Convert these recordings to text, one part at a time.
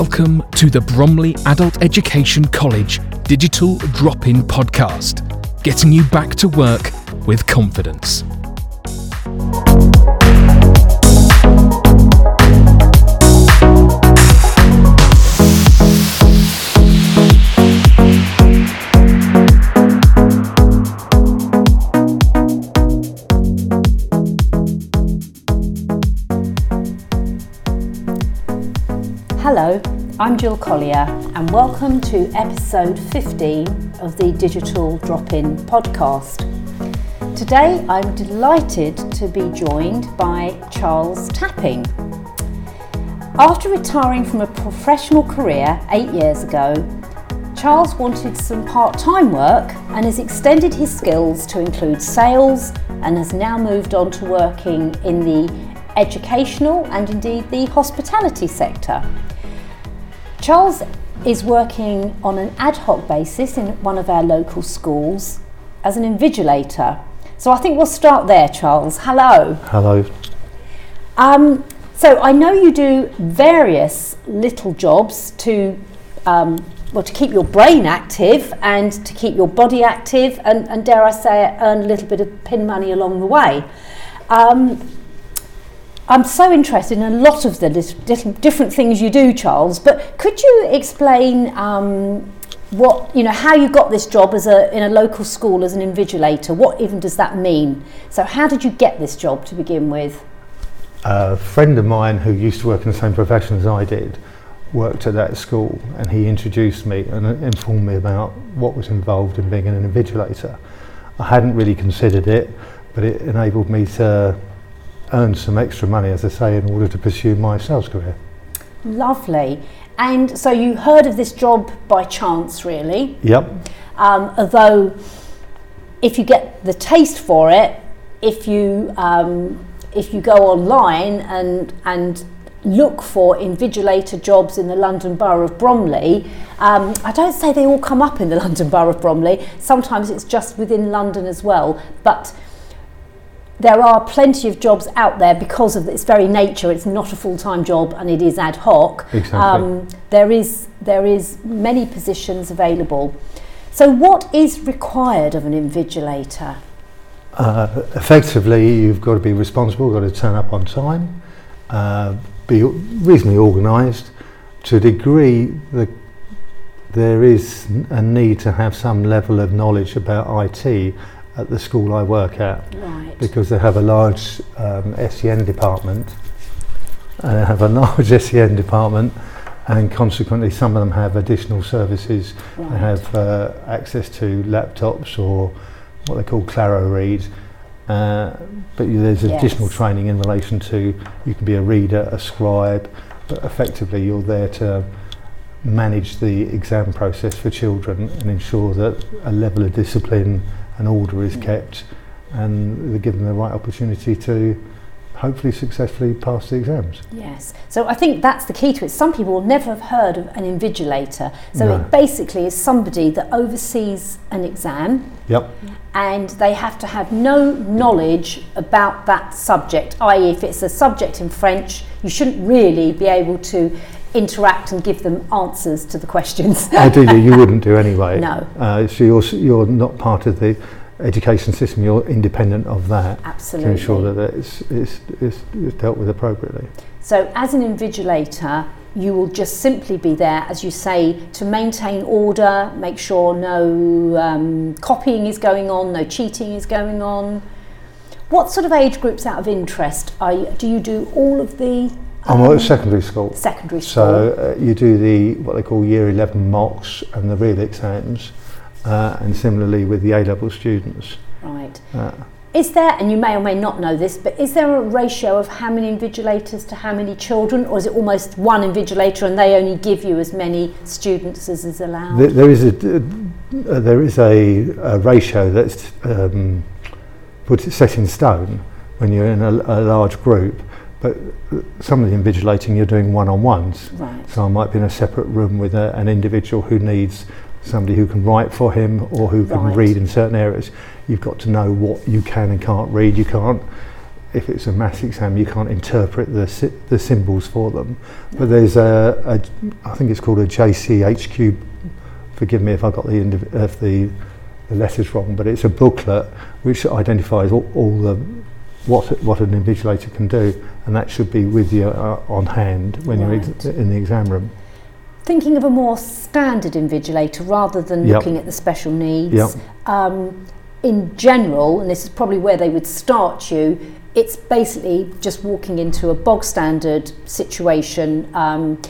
Welcome to the Bromley Adult Education College Digital Drop In Podcast, getting you back to work with confidence. I'm Jill Collier, and welcome to episode 15 of the Digital Drop In podcast. Today I'm delighted to be joined by Charles Tapping. After retiring from a professional career eight years ago, Charles wanted some part time work and has extended his skills to include sales and has now moved on to working in the educational and indeed the hospitality sector. Charles is working on an ad hoc basis in one of our local schools as an invigilator. So I think we'll start there, Charles. Hello. Hello. Um, so I know you do various little jobs to um, well to keep your brain active and to keep your body active and, and dare I say it, earn a little bit of pin money along the way. Um, I'm so interested in a lot of the different things you do, Charles. But could you explain um, what you know how you got this job as a in a local school as an invigilator? What even does that mean? So, how did you get this job to begin with? A friend of mine who used to work in the same profession as I did worked at that school, and he introduced me and informed me about what was involved in being an invigilator. I hadn't really considered it, but it enabled me to earn some extra money, as I say, in order to pursue my sales career. Lovely. And so you heard of this job by chance, really? Yep. Um, although, if you get the taste for it, if you um, if you go online and and look for invigilator jobs in the London Borough of Bromley. Um, I don't say they all come up in the London Borough of Bromley. Sometimes it's just within London as well. But there are plenty of jobs out there because of its very nature. It's not a full-time job and it is ad hoc. Exactly. Um, there is there is many positions available. So, what is required of an invigilator? Uh, effectively, you've got to be responsible. You've Got to turn up on time, uh, be reasonably organised. To a degree, the, there is a need to have some level of knowledge about IT at the school I work at right. because they have a large um, SEN department. And they have a large SEN department, and consequently, some of them have additional services. Right. They have uh, access to laptops or what they call Claro reads. Uh, but there's yes. additional training in relation to you can be a reader, a scribe, but effectively you're there to manage the exam process for children and ensure that a level of discipline and order is kept and they're given the right opportunity to hopefully successfully pass the exams. Yes, so I think that's the key to it. Some people will never have heard of an invigilator. So no. it basically is somebody that oversees an exam. Yep. And they have to have no knowledge about that subject, i.e., if it's a subject in French, you shouldn't really be able to interact and give them answers to the questions. Ideally, you wouldn't do anyway. No. Uh, so you're, you're not part of the education system, you're independent of that Absolutely. to ensure that it's, it's, it's, it's dealt with appropriately. So, as an invigilator, you will just simply be there, as you say, to maintain order, make sure no um, copying is going on, no cheating is going on. What sort of age groups out of interest are you, do you do all of the I'm at secondary school. Secondary school. So uh, you do the what they call year 11 mocks and the real exams, uh, and similarly with the A level students. Right. Uh, is there, and you may or may not know this, but is there a ratio of how many invigilators to how many children, or is it almost one invigilator and they only give you as many students as is allowed? there, there is a uh, there is a, a ratio that's um, put set in stone when you're in a, a large group but some of the invigilating you're doing one-on-ones. Right. So I might be in a separate room with a, an individual who needs somebody who can write for him or who can right. read in certain areas. You've got to know what you can and can't read. You can't if it's a maths exam, you can't interpret the sy- the symbols for them. But there's a, a, I think it's called a JCHQ. Forgive me if I got the indiv- if the the letters wrong, but it's a booklet which identifies all, all the what what an invigilator can do, and that should be with you uh, on hand when you're ex- in the exam room. Thinking of a more standard invigilator rather than Yep. looking at the special needs. Yep. Um, in general, and this is probably where they would start you, it's basically just walking into a bog standard situation. Um,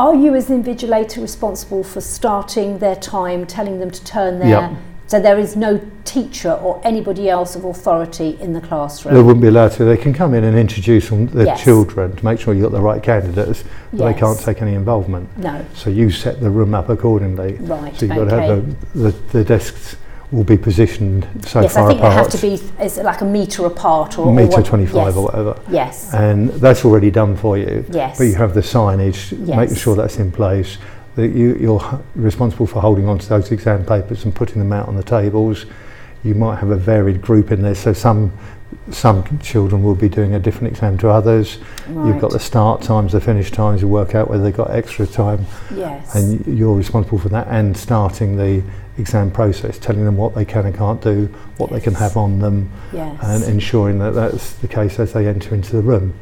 are you, as an invigilator, responsible for starting their time, telling them to turn their Yep. So there is no teacher or anybody else of authority in the classroom. They wouldn't be allowed to. They can come in and introduce them, their Yes. children to make sure you've got the right candidates, but they can't take any involvement. No, So you set the room up accordingly. right. So you've okay. got to have the, the, the desks will be positioned so yes, far I think they have to be like a metre apart or metre 25 yes. or whatever. Yes. And that's already done for you. Yes. But you have the signage, making sure that's in place. That you, you're responsible for holding on to those exam papers and putting them out on the tables. You might have a varied group in there, so some some children will be doing a different exam to others. You've got the start times, the finish times. You work out whether they've got extra time, yes. and you're responsible for that. And starting the exam process, telling them what they can and can't do, what they can have on them, yes. and ensuring that that's the case as they enter into the room.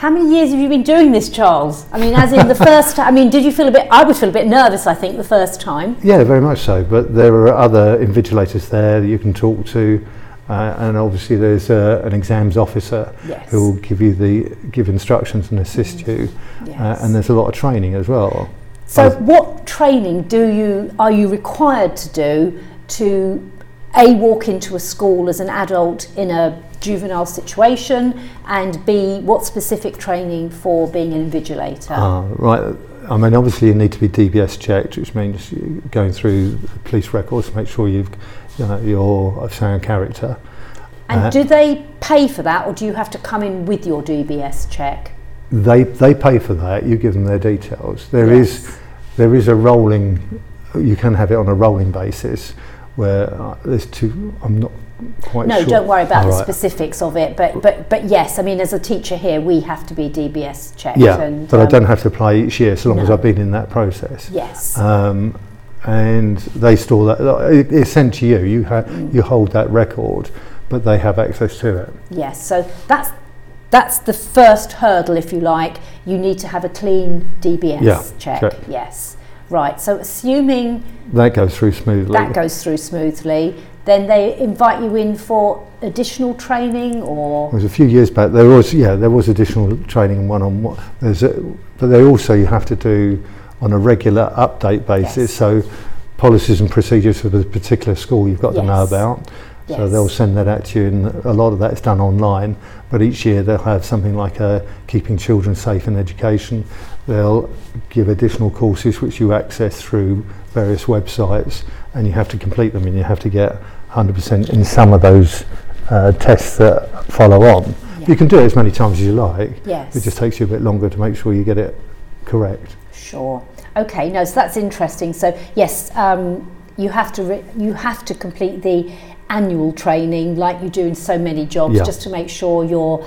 How many years have you been doing this, Charles? I mean, as in the first. I mean, did you feel a bit? I would feel a bit nervous. I think the first time. Yeah, very much so. But there are other invigilators there that you can talk to, uh, and obviously there's uh, an exams officer Yes. who will give you the give instructions and assist you, Yes. uh, and there's a lot of training as well. so, both- what training do you are you required to do to a walk into a school as an adult in a juvenile situation, and b what specific training for being an invigilator? Uh, right. I mean, obviously you need to be DBS checked, which means going through police records to make sure you've you know, you're of sound character. and uh, do they pay for that, or do you have to come in with your DBS check? They they pay for that. You give them their details. There is Yes. there is a rolling. You can have it on a rolling basis, where uh, there's two. I'm not quite No, sure. don't worry about All the right. specifics of it, but but but yes, I mean, as a teacher here, we have to be DBS checked. Yeah, and, but I um, don't have to apply each year, so long as. I've been in that process. Yes, Um, and they store that. it- It's sent to you. You ha- Mm. you hold that record, but they have access to it. yes. So that's that's the first hurdle, if you like. You need to have a clean DBS Yeah, check. check. Yes, right. So assuming That goes through smoothly. that goes through smoothly, then they invite you in for additional training, or It was a few years back. There was yeah, there was additional training one on one. There's a, but they also you have to do on a regular update basis. Yes. So policies and procedures for the particular school you've got to know Yes. about. So they'll send that out to you, and a lot of that is done online. But each year they'll have something like a keeping children safe in education. They'll give additional courses which you access through various websites, and you have to complete them, and you have to get 100% in some of those uh, tests that follow on. Yeah. You can do it as many times as you like. yes, It just takes you a bit longer to make sure you get it correct. Sure. Okay. No. So that's interesting. So yes, um, you have to re- you have to complete the annual training like you do in so many jobs, Yeah. just to make sure your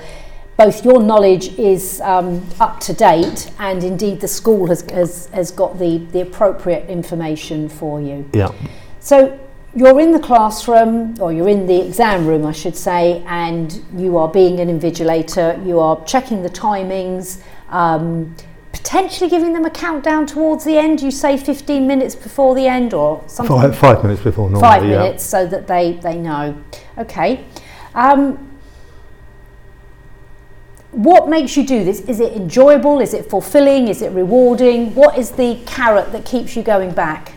both your knowledge is um, up to date, and indeed the school has, has has got the the appropriate information for you. Yeah. So you're in the classroom, or you're in the exam room, I should say, and you are being an invigilator. You are checking the timings, um, potentially giving them a countdown towards the end. You say 15 minutes before the end, or something. Five, five minutes before normal. Five yeah. minutes, so that they they know. Okay. Um, what makes you do this? Is it enjoyable? Is it fulfilling? Is it rewarding? What is the carrot that keeps you going back?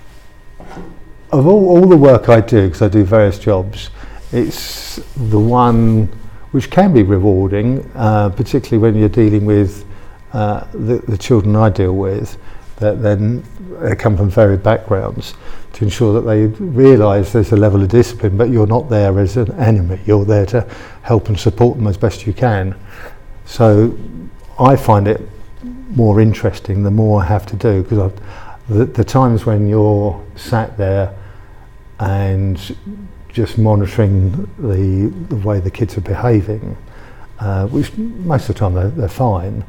Of all, all the work I do, because I do various jobs, it's the one which can be rewarding, uh, particularly when you're dealing with uh, the, the children I deal with, that then they come from varied backgrounds, to ensure that they realise there's a level of discipline, but you're not there as an enemy, you're there to help and support them as best you can. So I find it more interesting the more I have to do, because the, the times when you're sat there and just monitoring the, the way the kids are behaving, uh, which most of the time they're, they're fine,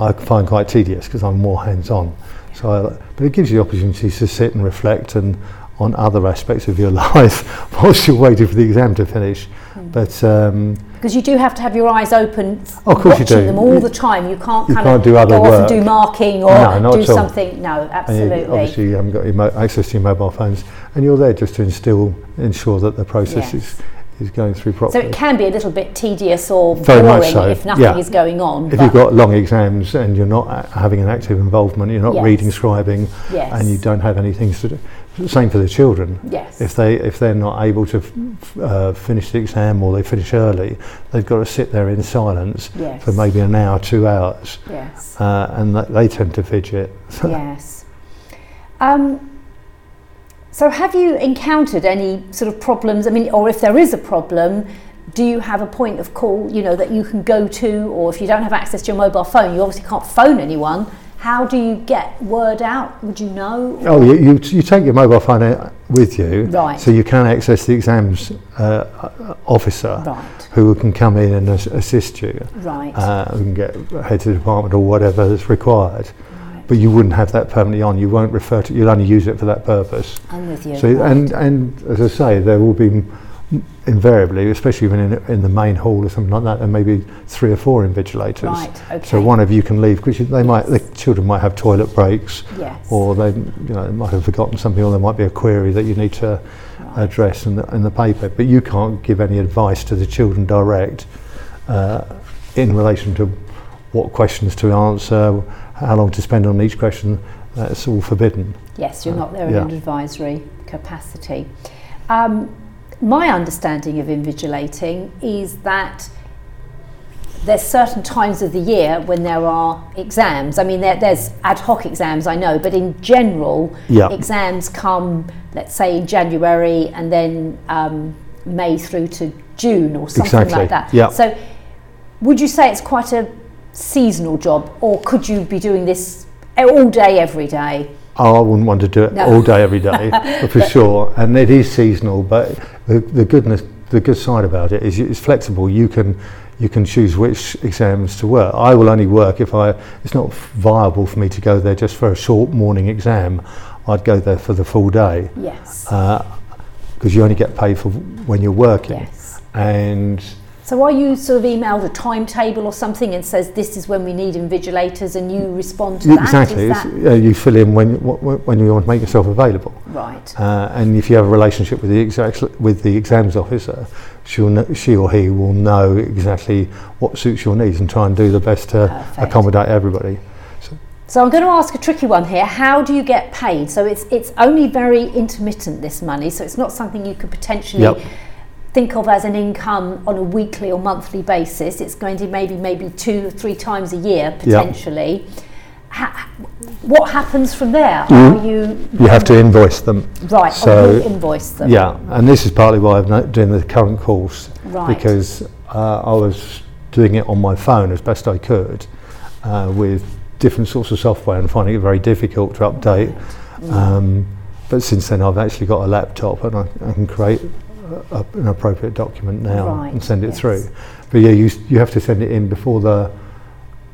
I find quite tedious because I'm more hands-on. So, I, but it gives you opportunities to sit and reflect and on other aspects of your life whilst you're waiting for the exam to finish. Mm. But um, because you do have to have your eyes open, oh, of course watching you do. them all the time. You can't you kind can't of do other go work. off and do marking or no, do something. No, absolutely. You, obviously, you haven't got your mo- access to your mobile phones, and you're there just to instill, ensure that the process yes. is is going through properly. So it can be a little bit tedious or Very boring so. if nothing yeah. is going on. If you've got long exams and you're not uh, having an active involvement, you're not yes. reading, scribing, yes. and you don't have anything to do. Same for the children. Yes. If they if they're not able to f- uh, finish the exam or they finish early, they've got to sit there in silence yes. for maybe an hour, two hours. Yes. Uh, and th- they tend to fidget. yes. Um, so, have you encountered any sort of problems? I mean, or if there is a problem, do you have a point of call, you know, that you can go to, or if you don't have access to your mobile phone, you obviously can't phone anyone. How do you get word out? Would you know? Oh, you, you, you take your mobile phone with you, right. so you can access the exams uh, officer, right. who can come in and assist you, right? Uh, can get head to the department or whatever that's required but you wouldn't have that permanently on. You won't refer to. You'll only use it for that purpose. I'm with you. So right. and and as I say, there will be invariably, especially even in, in the main hall or something like that, there may be three or four invigilators. Right. Okay. So one of you can leave because they might the children might have toilet breaks, yes. or they you know might have forgotten something, or there might be a query that you need to right. address in the, in the paper. But you can't give any advice to the children direct uh, in relation to what questions to answer how long to spend on each question, that's all forbidden. Yes, you're not there in an advisory capacity. Um, my understanding of invigilating is that there's certain times of the year when there are exams. I mean, there, there's ad hoc exams, I know, but in general, yeah. exams come, let's say, in January and then um, May through to June or something exactly. like that. Yeah. So, would you say it's quite a seasonal job, or could you be doing this all day, every day? Oh, I wouldn't want to do it no. all day, every day, for sure. And it is seasonal, but the, the goodness, the good side about it is it's flexible. You can you can choose which exams to work. I will only work if I. It's not viable for me to go there just for a short morning exam. I'd go there for the full day. Yes. Because uh, you only get paid for when you're working. Yes. And so are you sort of emailed a timetable or something and says this is when we need invigilators and you respond to exactly. that? Exactly. Uh, you fill in when when you want to make yourself available. Right. Uh, and if you have a relationship with the exa- with the exams officer, she'll she or he will know exactly what suits your needs and try and do the best to Perfect. accommodate everybody. So. so I'm going to ask a tricky one here. How do you get paid? So it's it's only very intermittent this money, so it's not something you could potentially yep think of as an income on a weekly or monthly basis. It's going to maybe maybe two or three times a year potentially. Yep. Ha- what happens from there? Mm. you you have to invoice them. Right. So invoice them. Yeah, and this is partly why I'm doing the current course right. because uh, I was doing it on my phone as best I could uh, with different sorts of software and finding it very difficult to update. Right. Um, but since then, I've actually got a laptop and I, I can create a, an appropriate document now right, and send it yes. through. But yeah, you, you have to send it in before the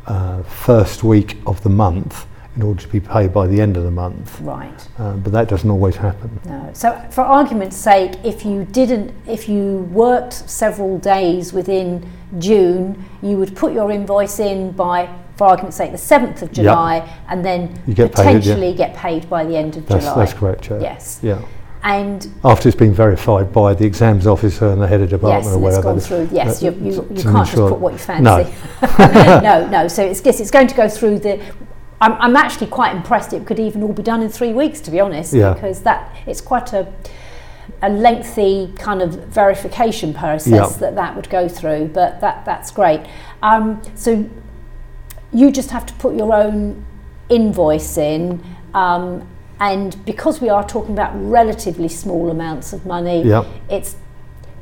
uh, first week of the month in order to be paid by the end of the month. Right. Uh, but that doesn't always happen. No. So, for argument's sake, if you didn't, if you worked several days within June, you would put your invoice in by, for argument's sake, the seventh of July, yep. and then you get potentially paid, get paid by the end of that's, July. That's correct. Yeah. Yes. Yeah. And after it's been verified by the exams officer and the head of department yes, or. It's gone through. Yes, uh, you, you, you can't just put what you fancy. No, no, no. So it's yes, it's going to go through the. I'm, I'm actually quite impressed. It could even all be done in three weeks, to be honest, yeah. because that it's quite a a lengthy kind of verification process yeah. that that would go through. But that that's great. Um, so you just have to put your own invoice in. Um, and because we are talking about relatively small amounts of money, yep. it's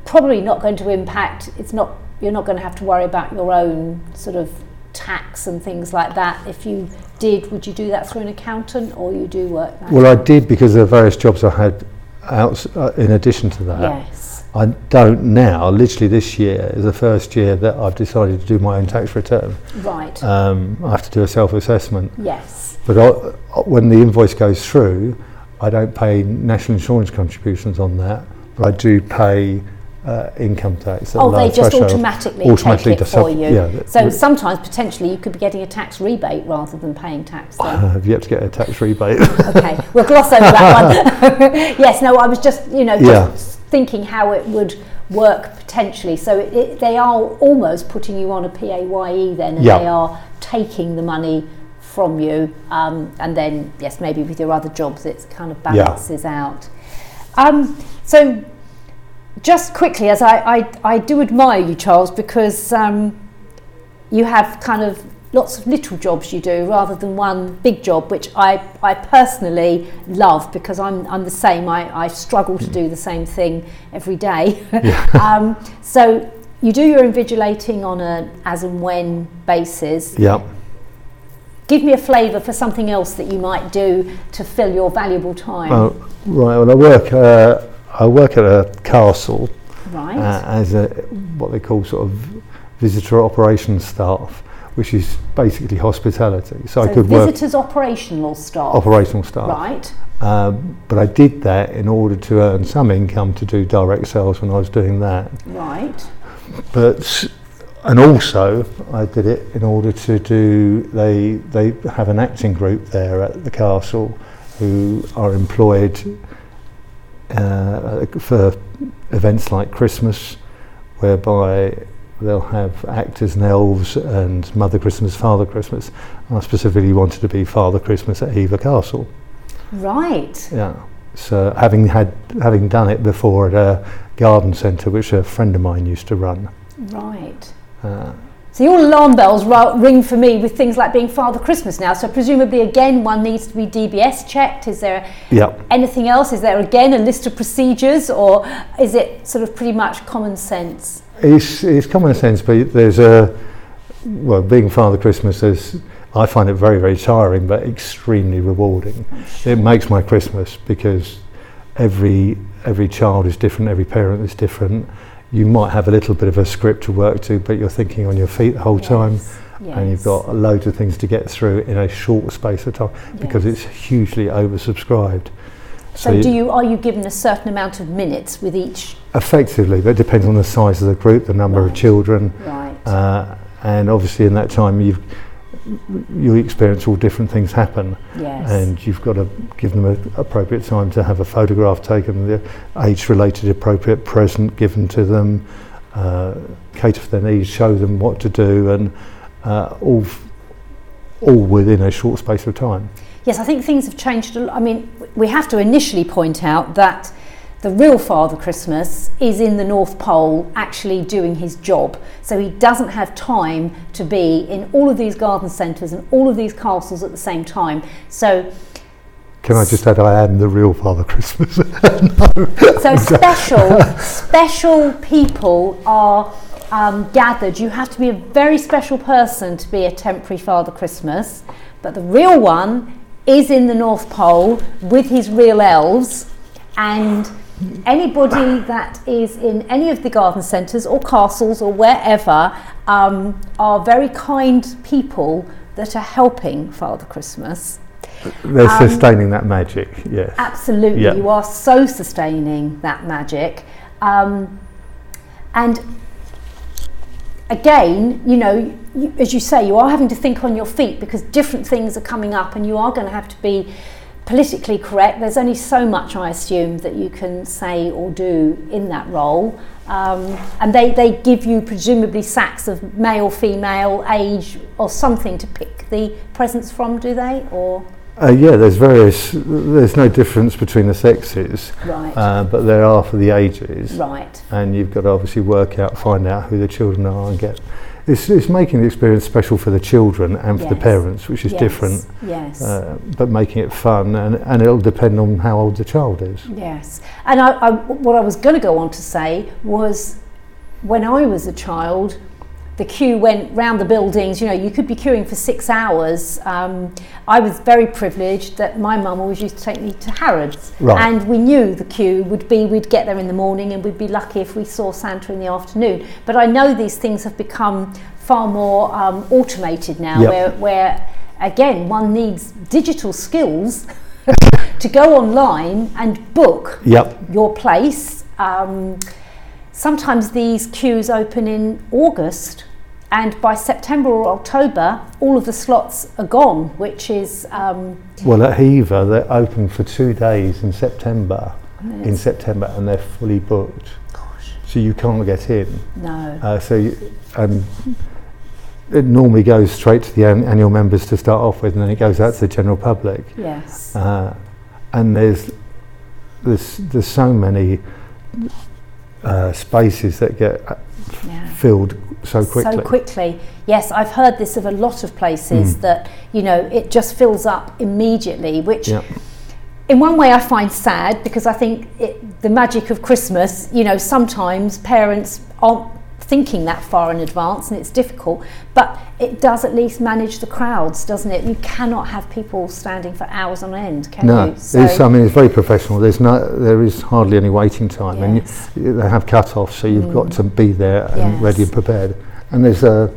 probably not going to impact. It's not you're not going to have to worry about your own sort of tax and things like that. If you did, would you do that through an accountant or you do work? Well, I did because of are various jobs I had out uh, in addition to that. Yes. I don't now. Literally, this year is the first year that I've decided to do my own tax return. Right. Um, I have to do a self-assessment. yes. But I, when the invoice goes through, I don't pay national insurance contributions on that, but I do pay uh, income tax. Oh, they just automatically, Automatically take it for you. yeah, so sometimes potentially you could be getting a tax rebate rather than paying tax. Then. Have yet to get a tax rebate. okay, we'll gloss over that one. yes, no, I was just you know just Yeah. Thinking how it would work potentially. So it, it, they are almost putting you on a PAYE then, and Yeah. they are taking the money from you, um, and then yes, maybe with your other jobs, it kind of Yeah. balances out. Um, so just quickly, as I, I, I do admire you, Charles, because um, you have kind of lots of little jobs you do rather than one big job, which I, I personally love because I'm, I'm the same. I, I struggle to do the same thing every day. um, so you do your invigilating on a as and when basis. yeah. Give me a flavour for something else that you might do to fill your valuable time. Right. Well, I work. Uh, I work at a castle right. uh, as a what they call sort of visitor operations staff, which is basically hospitality. So, I so could work visitors operational staff. operational staff. Right. Um, but I did that in order to earn some income to do direct sales when I was doing that. Right. But and also I did it in order to do. They they have an acting group there at the castle who are employed uh, for events like Christmas, whereby they'll have actors and elves and Mother Christmas, Father Christmas. I specifically wanted to be Father Christmas at Hever Castle. Right. Yeah. So having had having done it before at a garden centre, which a friend of mine used to run. Right. Uh, So your alarm bells ro- ring for me with things like being Father Christmas now. So presumably again one needs to be DBS checked. Is there yeah. anything else? Is there again a list of procedures or is it sort of pretty much common sense? It's, it's common sense, but there's a well, being Father Christmas is. I find it very, very tiring, but extremely rewarding. It makes my Christmas because every every child is different, every parent is different. You might have a little bit of a script to work to, but you're thinking on your feet the whole time, Yes, and you've got loads of things to get through in a short space of time because Yes. it's hugely oversubscribed. So you- do you are you given a certain amount of minutes with each? effectively, that depends on the size of the group, the number of children, Right. uh, and obviously in that time you've you experience all different things happen yes. and you've got to give them a appropriate time to have a photograph taken the age related appropriate present given to them uh, cater for their needs show them what to do and uh, all all within a short space of time Yes, I think things have changed. a lot. I mean, we have to initially point out that the real Father Christmas is in the North Pole actually doing his job. So he doesn't have time to be in all of these garden centres and all of these castles at the same time. So, can I just add I am the real Father Christmas so special, special people are um, gathered. You have to be a very special person to be a temporary Father Christmas. But the real one is in the North Pole with his real elves and anybody that is in any of the garden centres or castles or wherever um, are very kind people that are helping Father Christmas. they're Um, sustaining that magic yes Absolutely, Yeah. you are so sustaining that magic. Um, and again, you know, you, as you say, you are having to think on your feet because different things are coming up and you are going to have to be politically correct. There's only so much, I assume, that you can say or do in that role. Um, and they, they give you presumably sacks of male, female, age, or something to pick the presents from, do they? Or Uh, yeah, there's various. There's no difference between the sexes, right, uh, but there are for the ages, right. and you've got to obviously work out, find out who the children are, and get. It's, it's making the experience special for the children and for the parents, which is yes, different, Yes. uh, but making it fun, and, and it'll depend on how old the child is. Yes, and I, I, what I was going to go on to say was when I was a child, the queue went round the buildings. You know, you could be queuing for six hours. Um, I was very privileged that my mum always used to take me to Harrods, Right. and we knew the queue would be. We'd get there in the morning, and we'd be lucky if we saw Santa in the afternoon. But I know these things have become far more um, automated now, Yep. where where again one needs digital skills to go online and book Yep. your place. Um, sometimes these queues open in August, and by September or October, all of the slots are gone, which is um, Well, at Hever, they're open for two days in September. In September, and they're fully booked, gosh, so you can't get in. no. Uh, so, you, and it normally goes straight to the an- annual members to start off with, and then it goes out to the general public. yes. Uh, and there's there's there's so many uh, spaces that get uh, yeah. filled so quickly. So quickly. Yes, I've heard this of a lot of places Mm. that, you know, it just fills up immediately, which Yeah. in one way I find sad because I think it, the magic of Christmas, you know, sometimes parents aren't thinking that far in advance and it's difficult, but it does at least manage the crowds, doesn't it? You cannot have people standing for hours on end, can No, you? it's, I mean it's very professional. There's no, there is hardly any waiting time, and you, they have cut-offs, so you've got Mm. to be there and Yes. ready and prepared. And there's a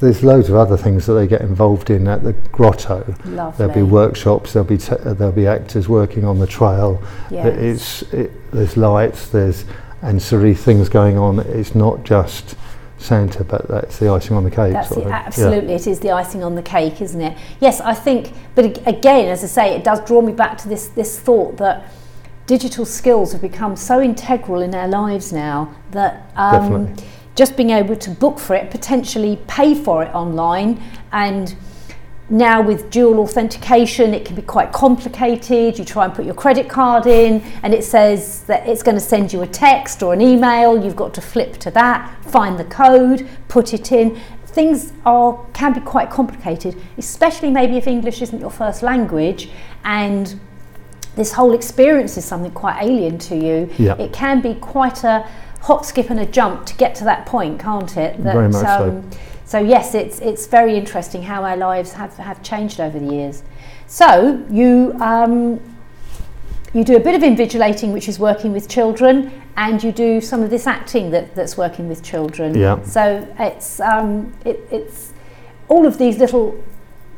there's loads of other things that they get involved in at the grotto. Lovely. There'll be workshops. There'll be t- uh, there'll be actors working on the trail. Yes. It's it, there's lights. There's ancillary things going on. It's not just Santa, but that's the icing on the cake. That's sort it, of thing. Yeah. absolutely, it is the icing on the cake, isn't it? Yes, I think, but again, as I say, it does draw me back to this this thought that digital skills have become so integral in our lives now that um, just being able to book for it, potentially pay for it online, and now with dual authentication, it can be quite complicated. You try and put your credit card in, and it says that it's going to send you a text or an email. You've got to flip to that, find the code, put it in. Things are can be quite complicated, especially maybe if English isn't your first language, and this whole experience is something quite alien to you. Yeah. It can be quite a hop, skip, and a jump to get to that point, can't it? um, Very much so. So yes, it's it's very interesting how our lives have, have changed over the years. So you um, you do a bit of invigilating, which is working with children, and you do some of this acting that, that's working with children. Yeah. So it's um, it, it's all of these little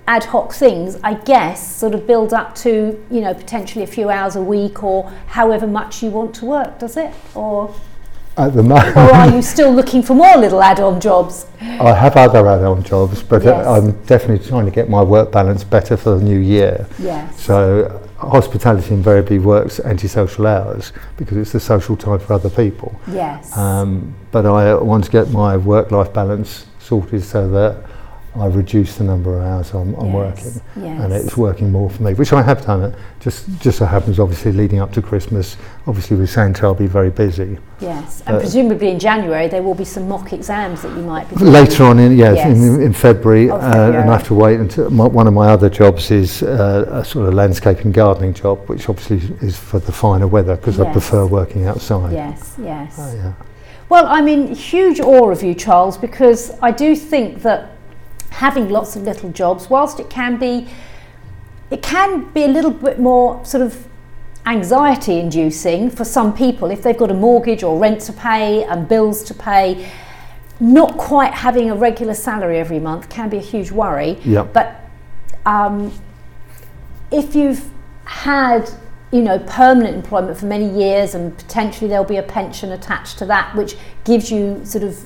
ad hoc things, I guess, sort of build up to you know potentially a few hours a week or however much you want to work. Does it or? At the moment, Or are you still looking for more little add-on jobs? I have other add-on jobs, but Yes. uh, I'm definitely trying to get my work balance better for the new year. Yes. So hospitality invariably works antisocial hours because it's the social time for other people. Yes. Um, but I want to get my work-life balance sorted so that I reduce the number of hours I'm, I'm Yes, working, and it's working more for me, which I have done. It just just so happens, obviously, leading up to Christmas. Obviously, with Santa, I'll be very busy. yes. And uh, presumably in January there will be some mock exams that you might be. Later on in yes, Yes. In, in February, Oh, Uh, and I have to wait until my, one of my other jobs is uh, a sort of landscaping gardening job, which obviously is for the finer weather because I prefer working outside. Yes, yes. Oh, yeah. Well, I'm in huge awe of you, Charles, because I do think that having lots of little jobs, whilst it can be, it can be a little bit more sort of anxiety inducing for some people if they've got a mortgage or rent to pay and bills to pay. Not quite having a regular salary every month can be a huge worry. Yep. But um, if you've had you know permanent employment for many years and potentially there'll be a pension attached to that which gives you sort of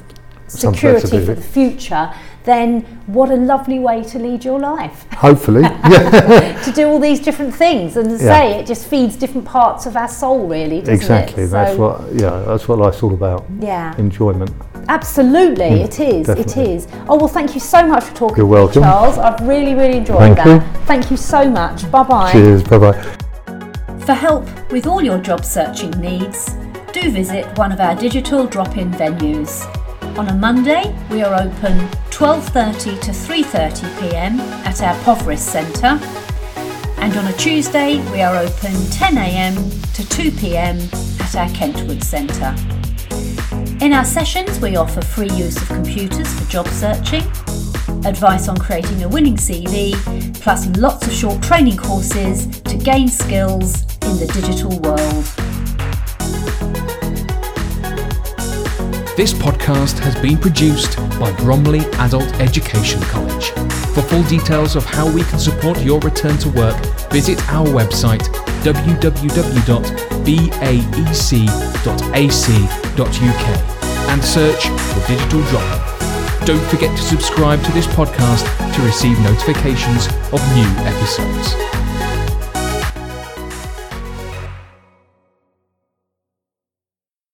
security for the future then what a lovely way to lead your life Hopefully, yeah, to do all these different things and to Yeah. say it just feeds different parts of our soul really doesn't exactly. it That's So, what yeah, that's what life's all about. yeah Enjoyment. absolutely Mm, it is definitely. it is oh well thank you so much for talking You're to me, welcome. charles i've really really enjoyed Thank that you. thank you so much bye bye Cheers. Bye bye. For help with all your job searching needs, do visit one of our digital drop-in venues. On a Monday, we are open 12:30 to 3:30 p.m. at our Poverest Centre, and on a Tuesday, we are open 10 a.m. to 2 p.m. at our Kentwood Centre. In our sessions, we offer free use of computers for job searching, advice on creating a winning CV, plus lots of short training courses to gain skills in the digital world. This podcast has been produced by Bromley Adult Education College. For full details of how we can support your return to work, visit our website www.baec.ac.uk and search for Digital Drop. Don't forget to subscribe to this podcast to receive notifications of new episodes.